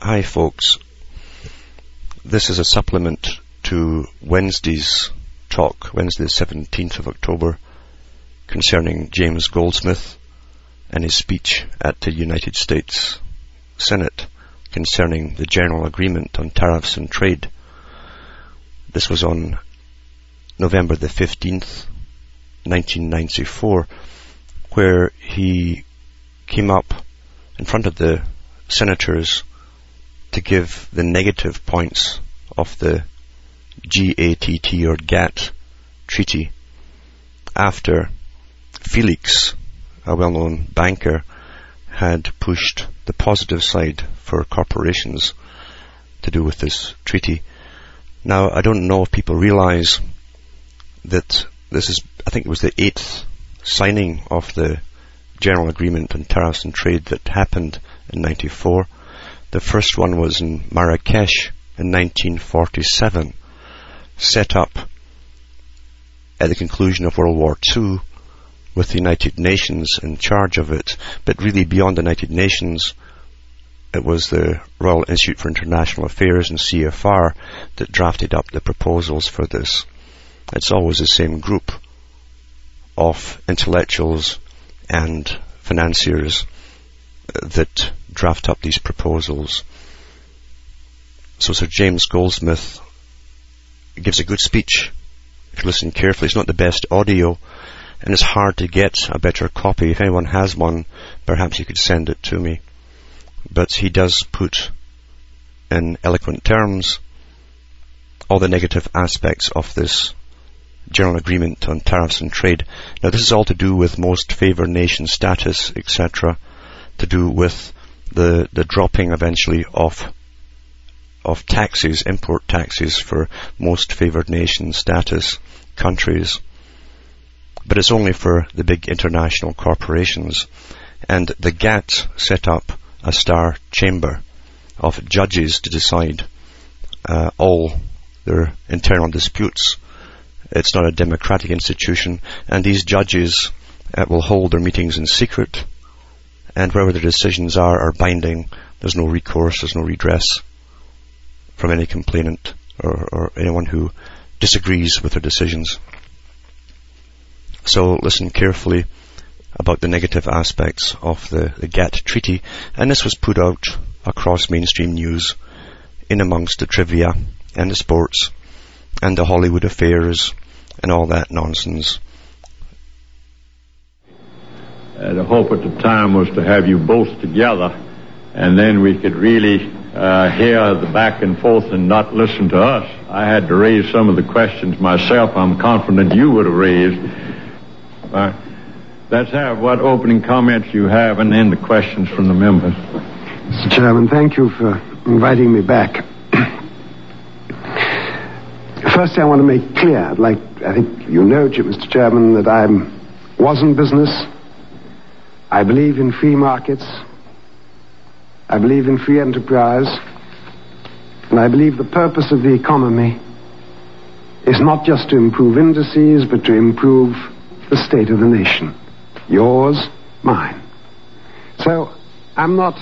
Hi, folks. This is a supplement to Wednesday's talk, Wednesday the 17th of October, concerning James Goldsmith and his speech at the United States Senate concerning the General Agreement on Tariffs and Trade. This was on November the 15th, 1994, where he came up in front of the senators to give the negative points of the GATT or GATT treaty after Felix, a well-known banker, had pushed the positive side for corporations to do with this treaty. Now, I don't know if people realize that this is, I think it was the eighth signing of the General Agreement on Tariffs and Trade that happened in 94. The first one was in Marrakesh in 1947, set up at the conclusion of World War II with the United Nations in charge of it, but really beyond the United Nations, it was the Royal Institute for International Affairs and CFR that drafted up the proposals for this. It's always the same group of intellectuals and financiers that draft up these proposals. So Sir James Goldsmith gives a good speech. If you listen carefully, it's not the best audio, and it's hard to get a better copy. If anyone has one, perhaps you could send it to me. But he does put in eloquent terms all the negative aspects of this general agreement on tariffs and trade. Now this is all to do with most favored nation status, etc., to do with the, the dropping eventually of of taxes, import taxes for most favored nation status countries. But it's only for the big international corporations. And the GATT set up a star chamber of judges to decide uh, all their internal disputes it's not a democratic institution, and these judges uh, will hold their meetings in secret, and wherever the decisions are are binding. There's no recourse, there's no redress from any complainant or, or anyone who disagrees with their decisions. So listen carefully about the negative aspects of the, the GATT treaty, and this was put out across mainstream news in amongst the trivia and the sports and the Hollywood affairs and all that nonsense. Uh, the hope at the time was to have you both together, and then we could really uh, hear the back and forth and not listen to us. I had to raise some of the questions myself. I'm confident you would have raised. Uh, let's have what opening comments you have, and then the questions from the members. Mr. Chairman, thank you for inviting me back. Firstly, I want to make clear, like, I think you know, Mr. Chairman, that I was in business. I believe in free markets. I believe in free enterprise. And I believe the purpose of the economy is not just to improve indices, but to improve the state of the nation. Yours, mine. So, I'm not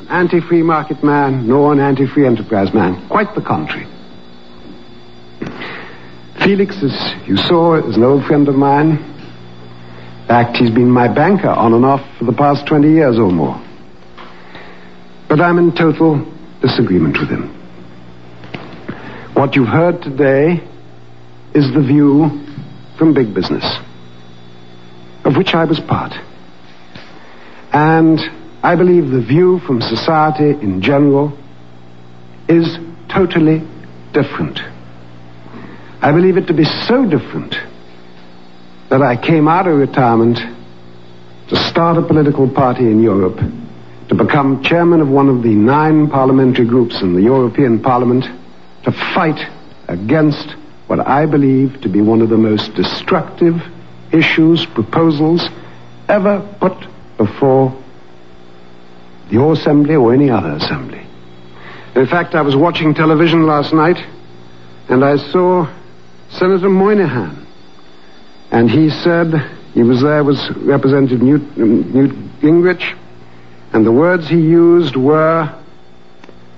an anti-free market man, nor an anti-free enterprise man. Quite the contrary. Felix, as you saw, is an old friend of mine. Fact, he's been my banker on and off for the past 20 years or more. But I'm in total disagreement with him. What you've heard today is the view from big business, of which I was part. And I believe the view from society in general is totally different. I believe it to be so different that I came out of retirement to start a political party in Europe, to become chairman of one of the nine parliamentary groups in the European Parliament, to fight against what I believe to be one of the most destructive issues, proposals ever put before your assembly or any other assembly. In fact, I was watching television last night and I saw Senator Moynihan. And he said, he was there, was Representative Newt, um, Newt Gingrich, and the words he used were,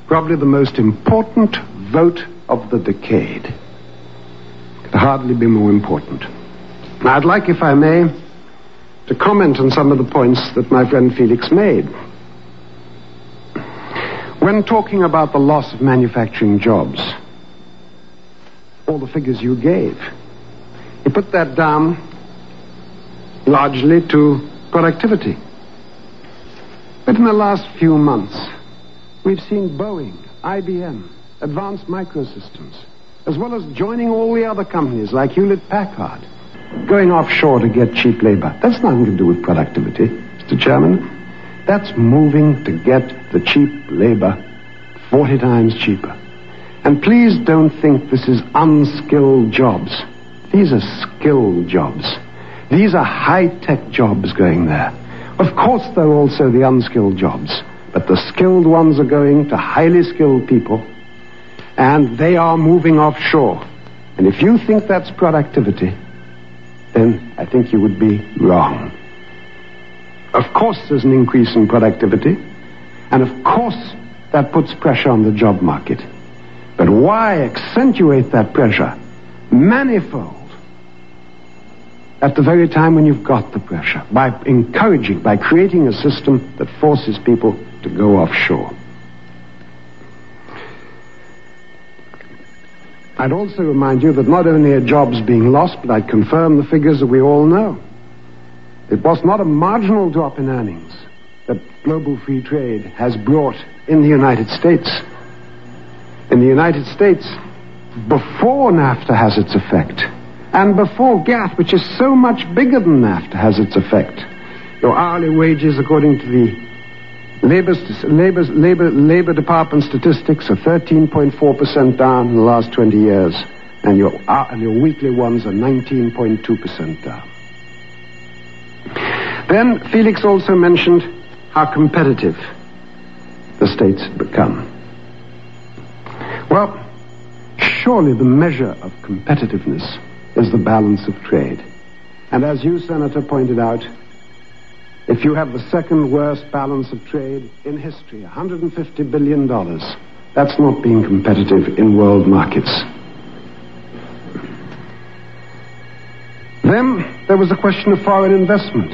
probably the most important vote of the decade. Could hardly be more important. Now, I'd like, if I may, to comment on some of the points that my friend Felix made. When talking about the loss of manufacturing jobs, all the figures you gave, he put that down largely to productivity. But in the last few months, we've seen Boeing, IBM, Advanced Microsystems, as well as joining all the other companies like Hewlett Packard, going offshore to get cheap labor. That's nothing to do with productivity, Mr. Chairman. That's moving to get the cheap labor 40 times cheaper. And please don't think this is unskilled jobs. These are skilled jobs. These are high-tech jobs going there. Of course, there are also the unskilled jobs, but the skilled ones are going to highly skilled people, and they are moving offshore. And if you think that's productivity, then I think you would be wrong. Of course, there's an increase in productivity, and of course, that puts pressure on the job market. But why accentuate that pressure manifold at the very time when you've got the pressure? By encouraging, by creating a system that forces people to go offshore. I'd also remind you that not only are jobs being lost, but I'd confirm the figures that we all know. It was not a marginal drop in earnings that global free trade has brought in the United States. In the United States, before NAFTA has its effect, and before GATT, which is so much bigger than NAFTA, has its effect, your hourly wages, according to the Labor, labor, labor, labor Department statistics are 13.4% down in the last 20 years, and your, uh, and your weekly ones are 19.2% down. Then Felix also mentioned how competitive the states had become. Well, surely the measure of competitiveness is the balance of trade. And as you, Senator, pointed out, if you have the second worst balance of trade in history, $150 billion, that's not being competitive in world markets. Then there was the question of foreign investment.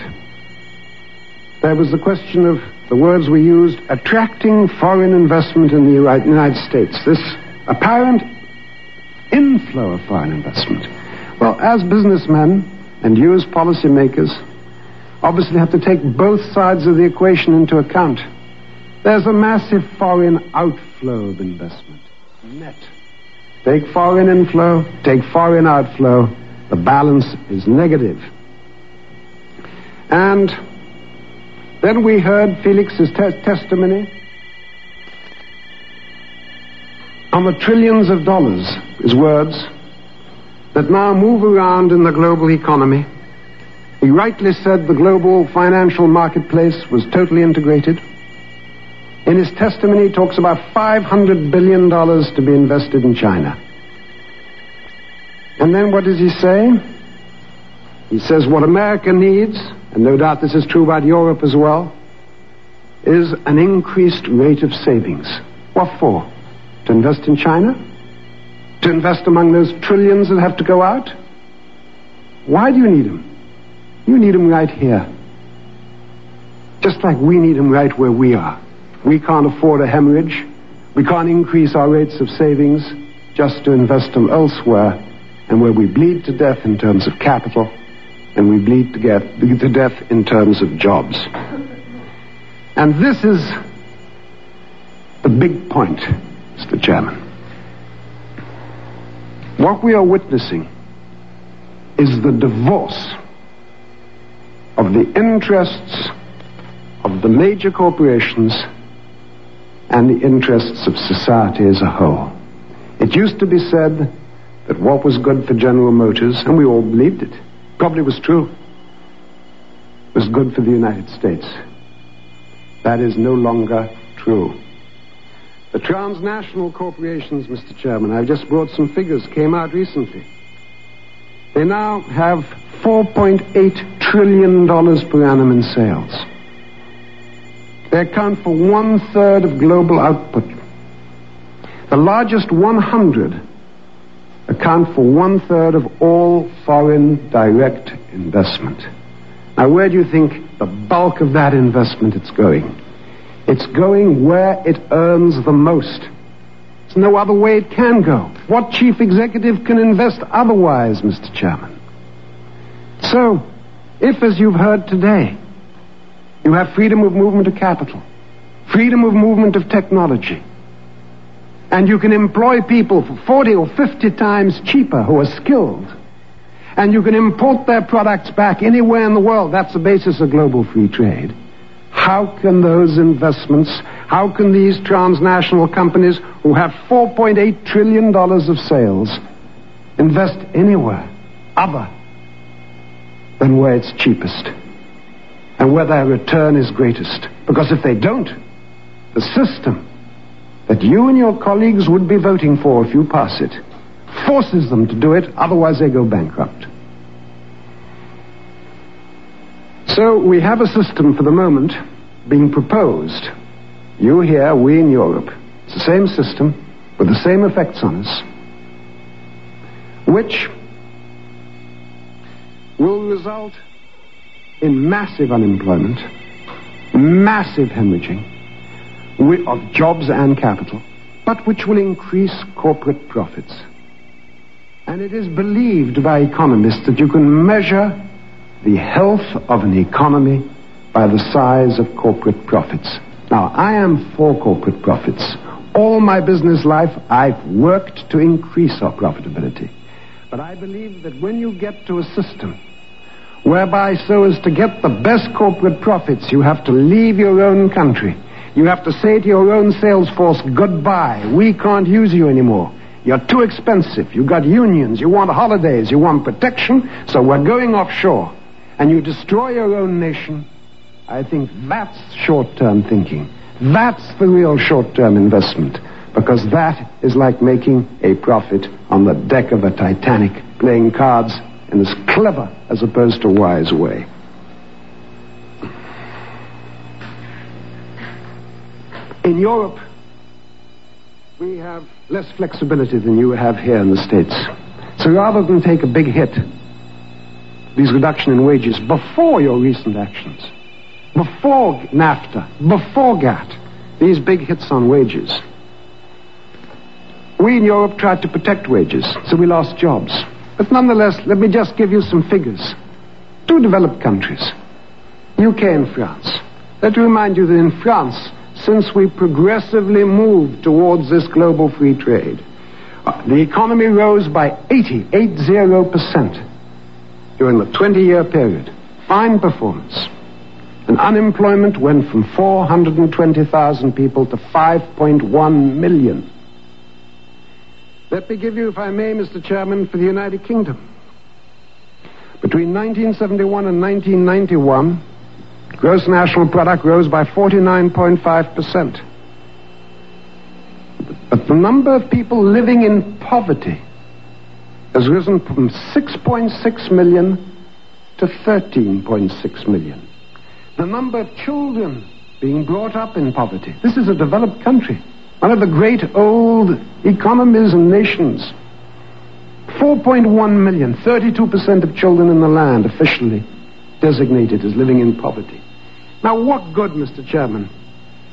There was the question of the words we used, attracting foreign investment in the United States. This apparent inflow of foreign investment. Well, as businessmen and you as policymakers, obviously have to take both sides of the equation into account. There's a massive foreign outflow of investment. Net. Take foreign inflow, take foreign outflow, the balance is negative. And then we heard Felix's te- testimony on the trillions of dollars, his words, that now move around in the global economy he rightly said the global financial marketplace was totally integrated. In his testimony, he talks about $500 billion to be invested in China. And then what does he say? He says what America needs, and no doubt this is true about Europe as well, is an increased rate of savings. What for? To invest in China? To invest among those trillions that have to go out? Why do you need them? You need them right here. Just like we need them right where we are. We can't afford a hemorrhage. We can't increase our rates of savings just to invest them elsewhere and where we bleed to death in terms of capital and we bleed to, get, to death in terms of jobs. And this is the big point, Mr. Chairman. What we are witnessing is the divorce of the interests of the major corporations and the interests of society as a whole. It used to be said that what was good for General Motors, and we all believed it, probably was true, was good for the United States. That is no longer true. The transnational corporations, Mr. Chairman, I've just brought some figures, came out recently. They now have $4.8 trillion per annum in sales. They account for one third of global output. The largest 100 account for one third of all foreign direct investment. Now, where do you think the bulk of that investment is going? It's going where it earns the most. There's no other way it can go. What chief executive can invest otherwise, Mr. Chairman? So, if, as you've heard today, you have freedom of movement of capital, freedom of movement of technology, and you can employ people for 40 or 50 times cheaper who are skilled, and you can import their products back anywhere in the world, that's the basis of global free trade. How can those investments, how can these transnational companies who have $4.8 trillion of sales invest anywhere other than where it's cheapest and where their return is greatest? Because if they don't, the system that you and your colleagues would be voting for if you pass it forces them to do it, otherwise they go bankrupt. So we have a system for the moment being proposed. You here, we in Europe. It's the same system with the same effects on us, which will result in massive unemployment, massive hemorrhaging of jobs and capital, but which will increase corporate profits. And it is believed by economists that you can measure the health of an economy by the size of corporate profits. Now, I am for corporate profits. All my business life, I've worked to increase our profitability. But I believe that when you get to a system whereby, so as to get the best corporate profits, you have to leave your own country. You have to say to your own sales force, goodbye. We can't use you anymore. You're too expensive. You've got unions. You want holidays. You want protection. So we're going offshore and you destroy your own nation, I think that's short term thinking. That's the real short term investment. Because that is like making a profit on the deck of a Titanic, playing cards in as clever as opposed to wise way. In Europe, we have less flexibility than you have here in the States. So rather than take a big hit, these reduction in wages before your recent actions, before NAFTA, before GATT, these big hits on wages. We in Europe tried to protect wages, so we lost jobs. But nonetheless, let me just give you some figures. Two developed countries, UK and France. Let me remind you that in France, since we progressively moved towards this global free trade, uh, the economy rose by 80, 80% during the 20 year period. Fine performance. And unemployment went from 420,000 people to 5.1 million. Let me give you, if I may, Mr. Chairman, for the United Kingdom. Between 1971 and 1991, gross national product rose by 49.5%. But the number of people living in poverty has risen from 6.6 million to 13.6 million. The number of children being brought up in poverty. This is a developed country, one of the great old economies and nations. 4.1 million, 32% of children in the land officially designated as living in poverty. Now, what good, Mr. Chairman,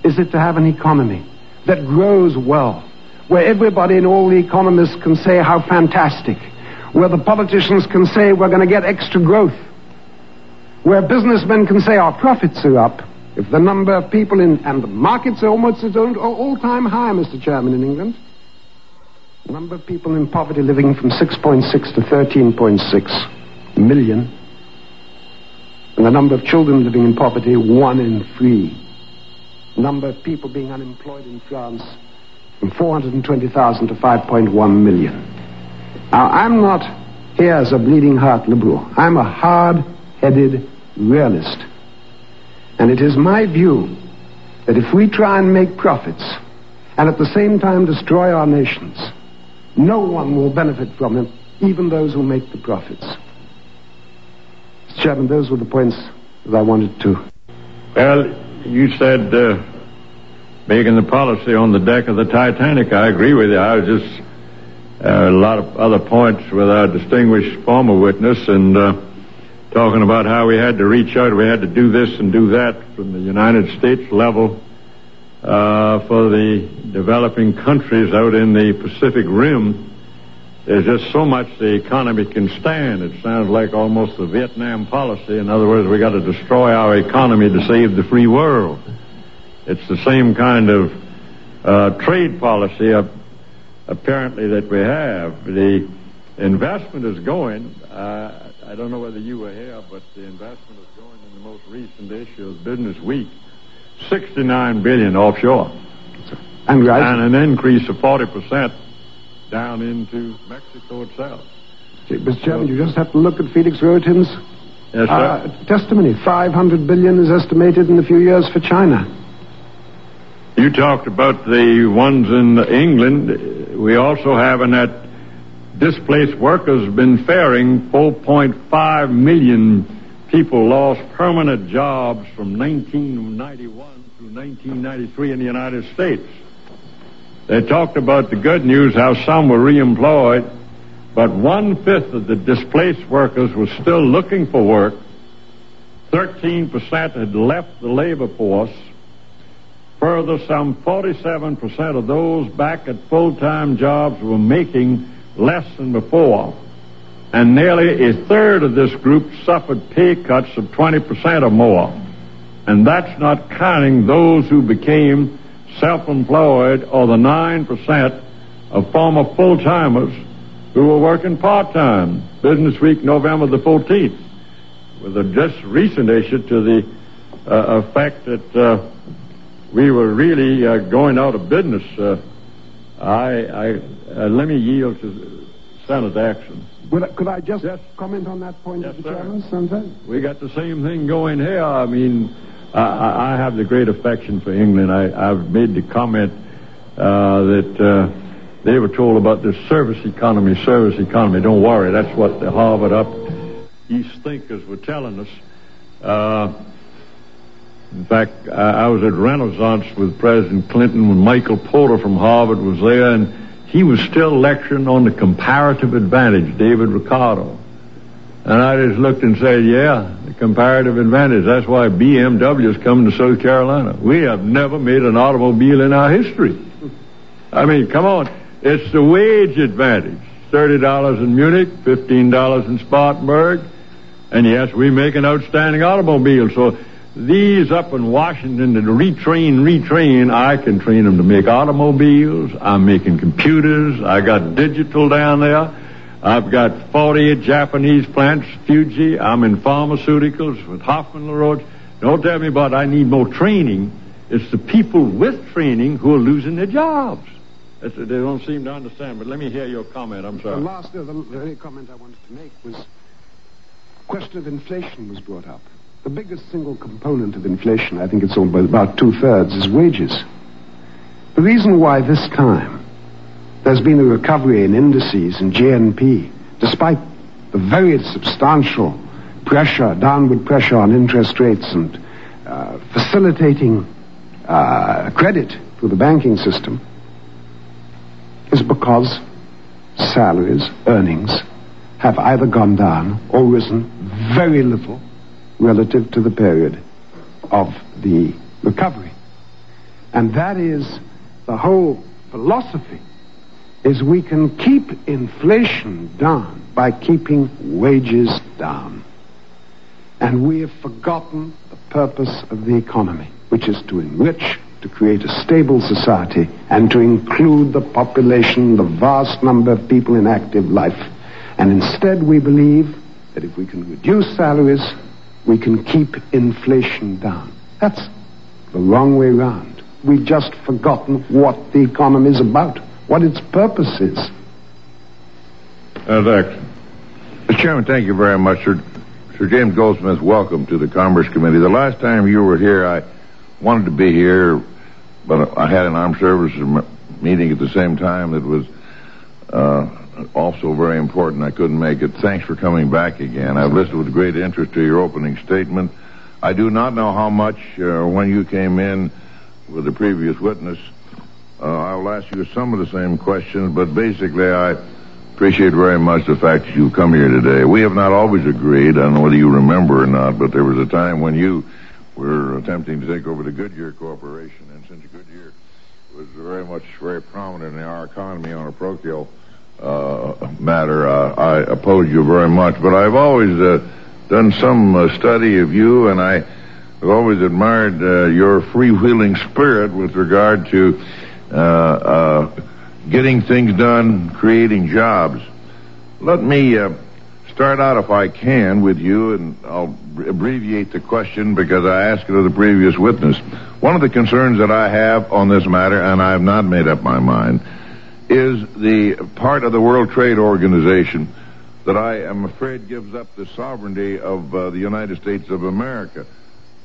is it to have an economy that grows well, where everybody and all the economists can say how fantastic, where the politicians can say we're going to get extra growth, where businessmen can say our profits are up, if the number of people in, and the markets are almost at an all-time high, Mr. Chairman, in England, the number of people in poverty living from 6.6 to 13.6 million, and the number of children living in poverty, one in three. Number of people being unemployed in France from 420,000 to 5.1 million. Now, I'm not here as a bleeding heart liberal. I'm a hard-headed realist. And it is my view that if we try and make profits and at the same time destroy our nations, no one will benefit from it, even those who make the profits. Mr. Chairman, those were the points that I wanted to. Well, you said uh, making the policy on the deck of the Titanic. I agree with you. I was just uh, a lot of other points with our distinguished former witness and uh, talking about how we had to reach out, we had to do this and do that from the United States level uh, for the developing countries out in the Pacific Rim. There's just so much the economy can stand. It sounds like almost the Vietnam policy. In other words, we got to destroy our economy to save the free world. It's the same kind of uh, trade policy, uh, apparently, that we have. The investment is going. Uh, I don't know whether you were here, but the investment is going in the most recent issue of Business Week. 69 billion offshore. And right. And an increase of 40% down into Mexico itself. Mr. Chairman, you just have to look at Felix Rohatyn's Yes, uh, testimony. 500 billion is estimated in a few years for China. You talked about the ones in England. We also have in that displaced workers been faring 4.5 million people lost permanent jobs from 1991 through 1993 in the United States. They talked about the good news, how some were reemployed, but one fifth of the displaced workers were still looking for work. 13% had left the labor force. Further, some 47% of those back at full-time jobs were making less than before. And nearly a third of this group suffered pay cuts of 20% or more. And that's not counting those who became self-employed or the 9% of former full-timers who were working part-time. Business Week, November the 14th, with a just recent issue to the uh, effect that uh, we were really uh, going out of business. Uh, I, I uh, let me yield to Senator Exon. Could I, could I just Yes. comment on that point, Yes, Mr. Chairman? Senator? We got the same thing going here. I mean, I, I I have the great affection for England. I, I've made the comment uh, that uh, they were told about this service economy, service economy. Don't worry, that's what the Harvard up East thinkers were telling us. Uh, in fact, I, was at Renaissance with President Clinton when Michael Porter from Harvard was there, and he was still lecturing on the comparative advantage, David Ricardo. And I just looked and said, yeah, the comparative advantage. That's why BMW is coming to South Carolina. We have never made an automobile in our history. I mean, come on. It's the wage advantage. $30 in Munich, $15 in Spartanburg. And yes, we make an outstanding automobile. So these up in Washington that retrain, retrain, I can train them to make automobiles. I'm making computers. I got digital down there. I've got 48 Japanese plants, Fuji. I'm in pharmaceuticals with Hoffmann-La Roche. Don't tell me about I need more training. It's the people with training who are losing their jobs. They don't seem to understand, but let me hear your comment. I'm sorry. The last uh, the very comment I wanted to make was question of inflation was brought up. The biggest single component of inflation, I think it's all about two thirds, is wages. The reason why this time there's been a recovery in indices and GNP, despite the very substantial pressure, downward pressure on interest rates and uh, facilitating uh, credit through the banking system, is because salaries, earnings, have either gone down or risen very little relative to the period of the recovery. And that is the whole philosophy is we can keep inflation down by keeping wages down. And we have forgotten the purpose of the economy, which is to enrich, to create a stable society, and to include the population, the vast number of people in active life. And instead, we believe that if we can reduce salaries, we can keep inflation down. That's the wrong way round. We've just forgotten what the economy is about, what its purpose is. Uh, Excellent. Mr. Chairman, thank you very much, Sir. Sir James Goldsmith, welcome to the Commerce Committee. The last time you were here, I wanted to be here, but I had an armed services meeting at the same time that was uh, also very important. I couldn't make it. Thanks for coming back again. I've listened with great interest to your opening statement. I do not know how much uh, when you came in with the previous witness. Uh, I'll ask you some of the same questions, but basically, I appreciate very much the fact that you've come here today. We have not always agreed. I don't know whether you remember or not, but there was a time when you were attempting to take over the Goodyear Corporation, and since Goodyear was very much very prominent in our economy on a parochial uh, matter, uh, I oppose you very much. But I've always uh, done some uh, study of you, and I have always admired uh, your freewheeling spirit with regard to uh, uh, getting things done, creating jobs. Let me start out, if I can, with you, and I'll abbreviate the question because I asked it of the previous witness. One of the concerns that I have on this matter, and I have not made up my mind, is the part of the World Trade Organization that I am afraid gives up the sovereignty of uh, the United States of America.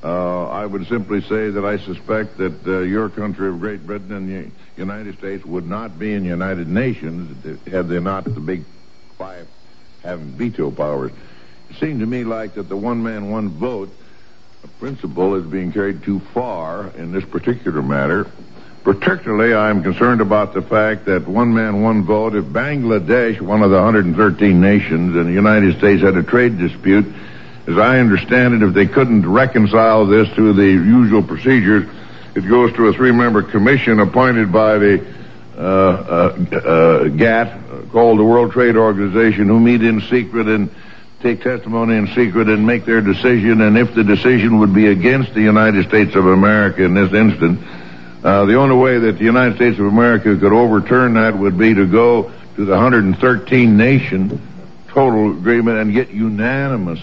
Uh, I would simply say that I suspect that uh, your country of Great Britain and the United States would not be in the United Nations had they not the big five having veto powers. It seemed to me like that the one man, one vote principle is being carried too far in this particular matter. Particularly, I'm concerned about the fact that one man, one vote, if Bangladesh, one of the 113 nations, and the United States had a trade dispute, as I understand it, if they couldn't reconcile this through the usual procedures, it goes to a three-member commission appointed by the GATT, called the World Trade Organization, who meet in secret and take testimony in secret and make their decision. And if the decision would be against the United States of America in this instance, uh, the only way that the United States of America could overturn that would be to go to the 113 nation total agreement and get unanimous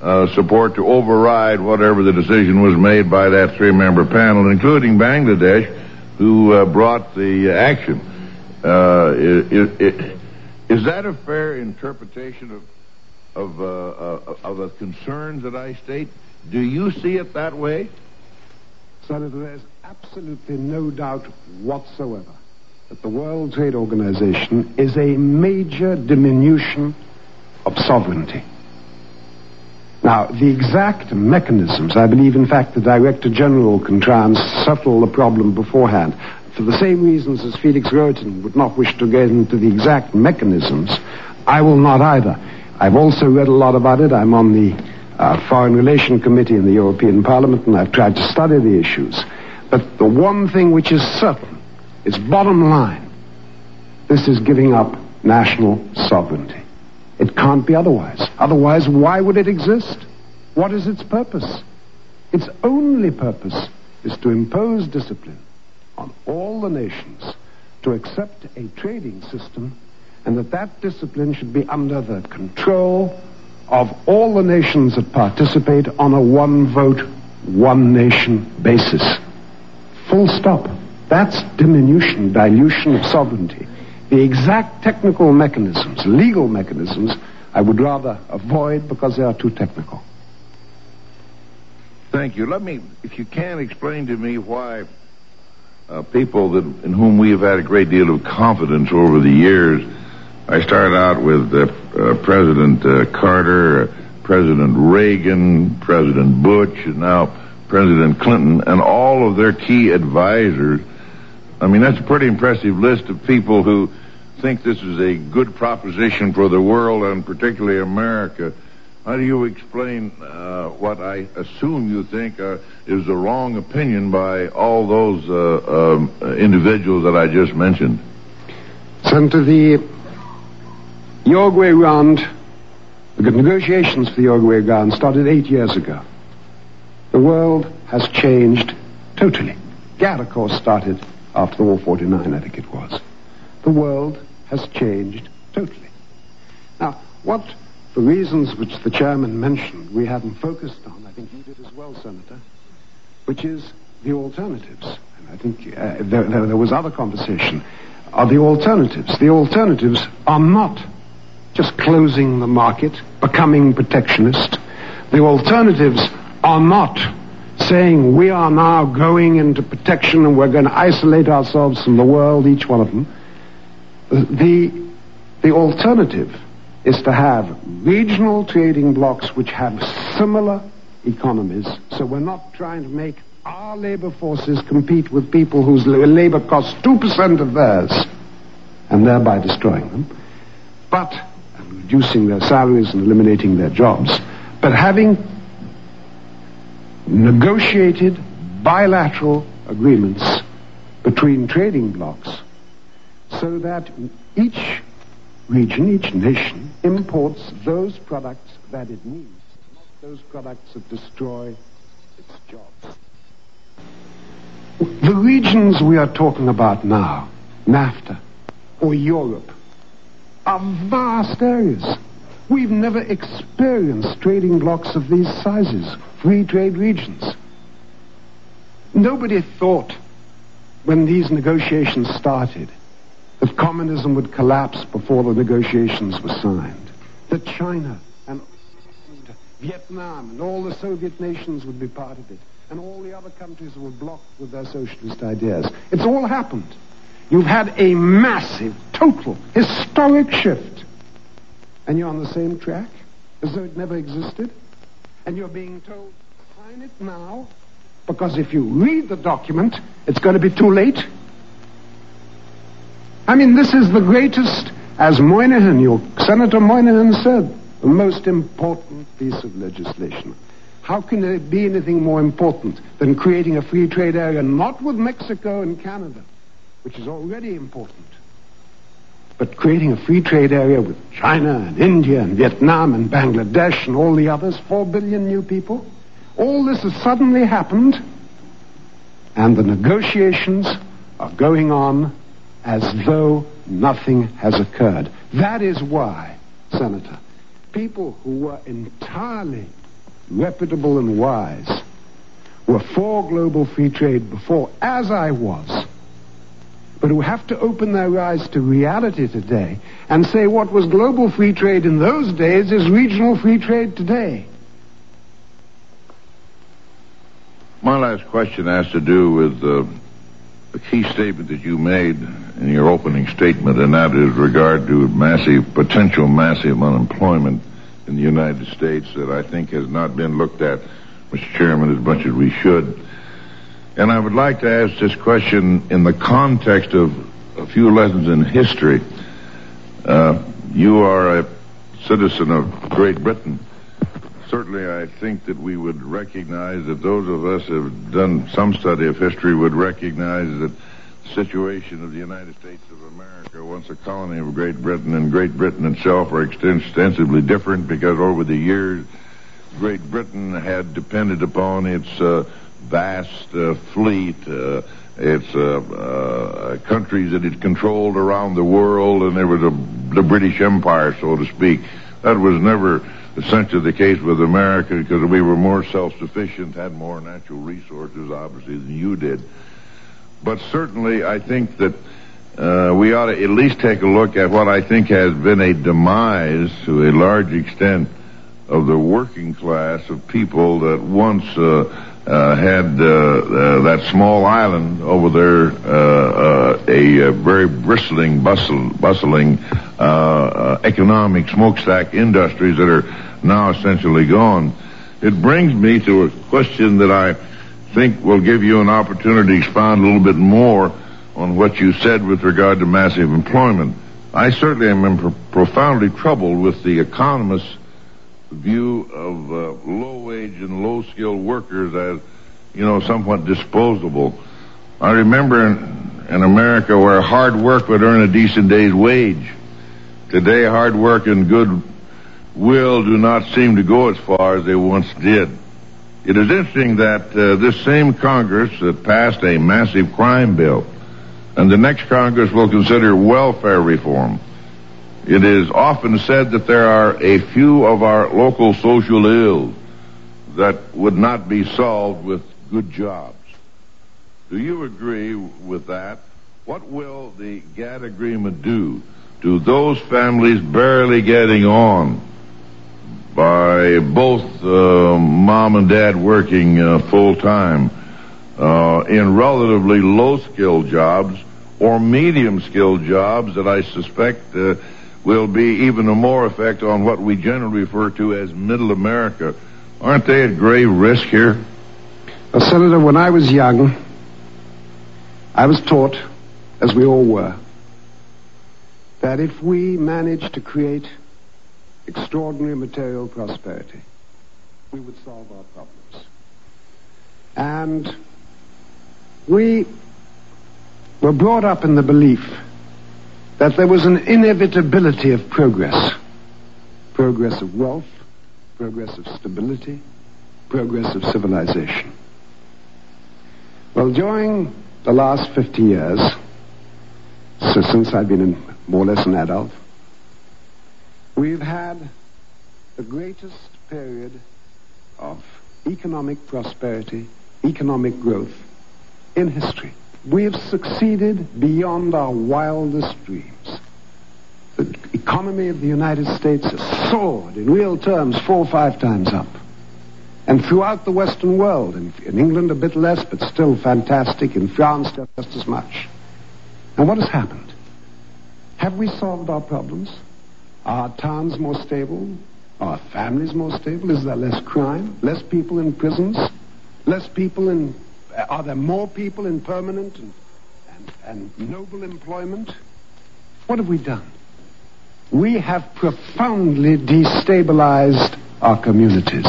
uh, support to override whatever the decision was made by that three-member panel, including Bangladesh, who uh, brought the action. Uh, is that a fair interpretation of of, uh, of the concerns that I state? Do you see it that way? Senator, there's absolutely no doubt whatsoever that the World Trade Organization is a major diminution of sovereignty. Now, the exact mechanisms, I believe, in fact, the Director General can try and settle the problem beforehand. For the same reasons as Felix Rohatyn would not wish to get into the exact mechanisms, I will not either. I've also read a lot about it. I'm on the uh, Foreign Relation Committee in the European Parliament, and I've tried to study the issues. But the one thing which is certain is bottom line. This is giving up national sovereignty. It can't be otherwise. Otherwise, why would it exist? What is its purpose? Its only purpose is to impose discipline on all the nations to accept a trading system and that that discipline should be under the control of all the nations that participate on a one vote, one nation basis. Full stop. That's diminution, dilution of sovereignty. The exact technical mechanisms, legal mechanisms, I would rather avoid because they are too technical. Thank you. Let me, if you can, explain to me why uh, people that, in whom we have had a great deal of confidence over the years. I started out with uh, uh, President uh, Carter, uh, President Reagan, President Bush, and now President Clinton, and all of their key advisors. I mean, that's a pretty impressive list of people who think this is a good proposition for the world and particularly America. How do you explain uh, what I assume you think uh, is the wrong opinion by all those uh, um, individuals that I just mentioned? Senator, the Uruguay round, the negotiations for the Uruguay round started eight years ago. The world has changed totally. GATT, of course, started after the War 49, I think it was. The world has changed totally. Now, what, for reasons which the chairman mentioned, we haven't focused on, I think you did as well, Senator, which is the alternatives. And I think uh, there, there, there was other conversation, are the alternatives. The alternatives are not just closing the market, becoming protectionist. The alternatives are not saying we are now going into protection and we're going to isolate ourselves from the world, each one of them. The, the alternative is to have regional trading blocks which have similar economies. So we're not trying to make our labor forces compete with people whose labor costs 2% of theirs and thereby destroying them, but reducing their salaries and eliminating their jobs, but having negotiated bilateral agreements between trading blocs so that each region, each nation imports those products that it needs, not those products that destroy its jobs. The regions we are talking about now, NAFTA or Europe, are vast areas. We've never experienced trading blocs of these sizes, free trade regions. Nobody thought when these negotiations started that communism would collapse before the negotiations were signed, that China and Vietnam and all the Soviet nations would be part of it, and all the other countries were blocked with their socialist ideas. It's all happened. You've had a massive, total, historic shift. And you're on the same track as though it never existed. And you're being told, sign it now, because if you read the document, it's going to be too late. I mean, this is the greatest, as Moynihan, your Senator Moynihan said, the most important piece of legislation. How can there be anything more important than creating a free trade area, not with Mexico and Canada, which is already important, but creating a free trade area with China and India and Vietnam and Bangladesh and all the others, four billion new people? All this has suddenly happened, and the negotiations are going on as though nothing has occurred. That is why, Senator, people who were entirely reputable and wise were for global free trade before, as I was, but who have to open their eyes to reality today and say what was global free trade in those days is regional free trade today. My last question has to do with uh, a key statement that you made in your opening statement, and that is regard to massive, potential massive unemployment in the United States that I think has not been looked at, Mr. Chairman, as much as we should. And I would like to ask this question in the context of a few lessons in history. Uh, you are a citizen of Great Britain. Certainly, I think that we would recognize that those of us who have done some study of history would recognize that the situation of the United States of America, once a colony of Great Britain, and Great Britain itself are extensively different because over the years, Great Britain had depended upon its uh, vast uh, fleet, uh, its uh, countries that it controlled around the world, and there was a, the British Empire, so to speak. That was never essentially the case with America because we were more self-sufficient, had more natural resources, obviously, than you did. But certainly, I think that uh, we ought to at least take a look at what I think has been a demise to a large extent of the working class of people that once uh, uh, had uh, uh, that small island over there, uh, a, very bristling, bustle, bustling economic smokestack industries that are now essentially gone. It brings me to a question that I think will give you an opportunity to expound a little bit more on what you said with regard to massive employment. I certainly am profoundly troubled with the economists' view of uh, low wage and low skilled workers as, you know, somewhat disposable. I remember in, in America where hard work would earn a decent day's wage. Today, hard work and good will do not seem to go as far as they once did. It is interesting that uh, this same Congress that passed a massive crime bill, and the next Congress will consider welfare reform. It is often said that there are a few of our local social ills that would not be solved with good jobs. Do you agree with that? What will the GATT agreement do to those families barely getting on by both uh, mom and dad working uh, full time uh, in relatively low skilled jobs or medium skilled jobs that I suspect uh, will be even a more effect on what we generally refer to as middle America. Aren't they at grave risk here? Senator, when I was young, I was taught, as we all were, that if we managed to create extraordinary material prosperity, we would solve our problems. And we were brought up in the belief that there was an inevitability of progress. Progress of wealth, progress of stability, progress of civilization. Well, during the last 50 years, so since I've been more or less an adult, we've had the greatest period of economic prosperity, economic growth in history. We have succeeded beyond our wildest dreams. The economy of the United States has soared in real terms four or five times up. And throughout the Western world, in, in England a bit less, but still fantastic, in France just as much. And what has happened? Have we solved our problems? Are our towns more stable? Are families more stable? Is there less crime? Less people in prisons? Less people in. Are there more people in permanent and, and, and noble employment? What have we done? We have profoundly destabilized our communities.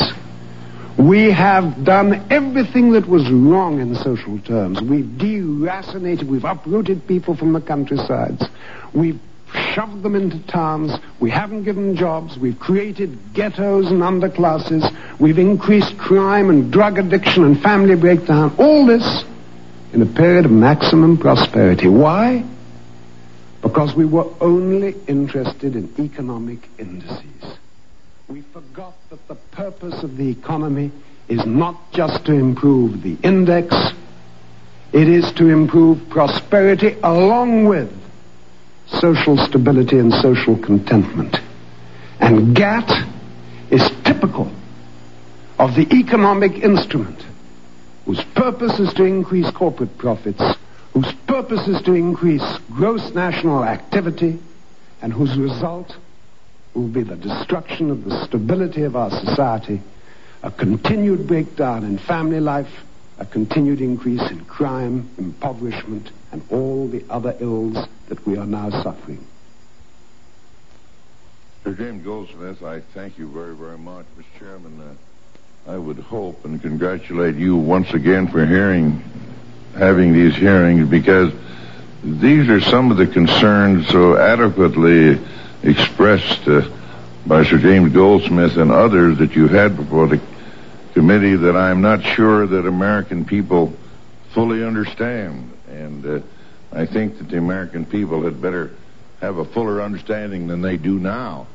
We have done everything that was wrong in social terms. We've deracinated, we've uprooted people from the countrysides. We've shoved them into towns. We haven't given jobs. We've created ghettos and underclasses. We've increased crime and drug addiction and family breakdown. All this in a period of maximum prosperity. Why? Because we were only interested in economic indices. We forgot that the purpose of the economy is not just to improve the index, it is to improve prosperity along with social stability and social contentment. And GATT is typical of the economic instrument whose purpose is to increase corporate profits, whose purpose is to increase gross national activity, and whose result will be the destruction of the stability of our society, a continued breakdown in family life, a continued increase in crime, impoverishment, and all the other ills that we are now suffering. Sir James Goldsmith, I thank you very, very much, Mr. Chairman. Uh, I would hope and congratulate you once again for hearing, having these hearings, because these are some of the concerns so adequately expressed uh, by Sir James Goldsmith and others that you had before the committee that I'm not sure that American people fully understand. And uh, I think that the American people had better have a fuller understanding than they do now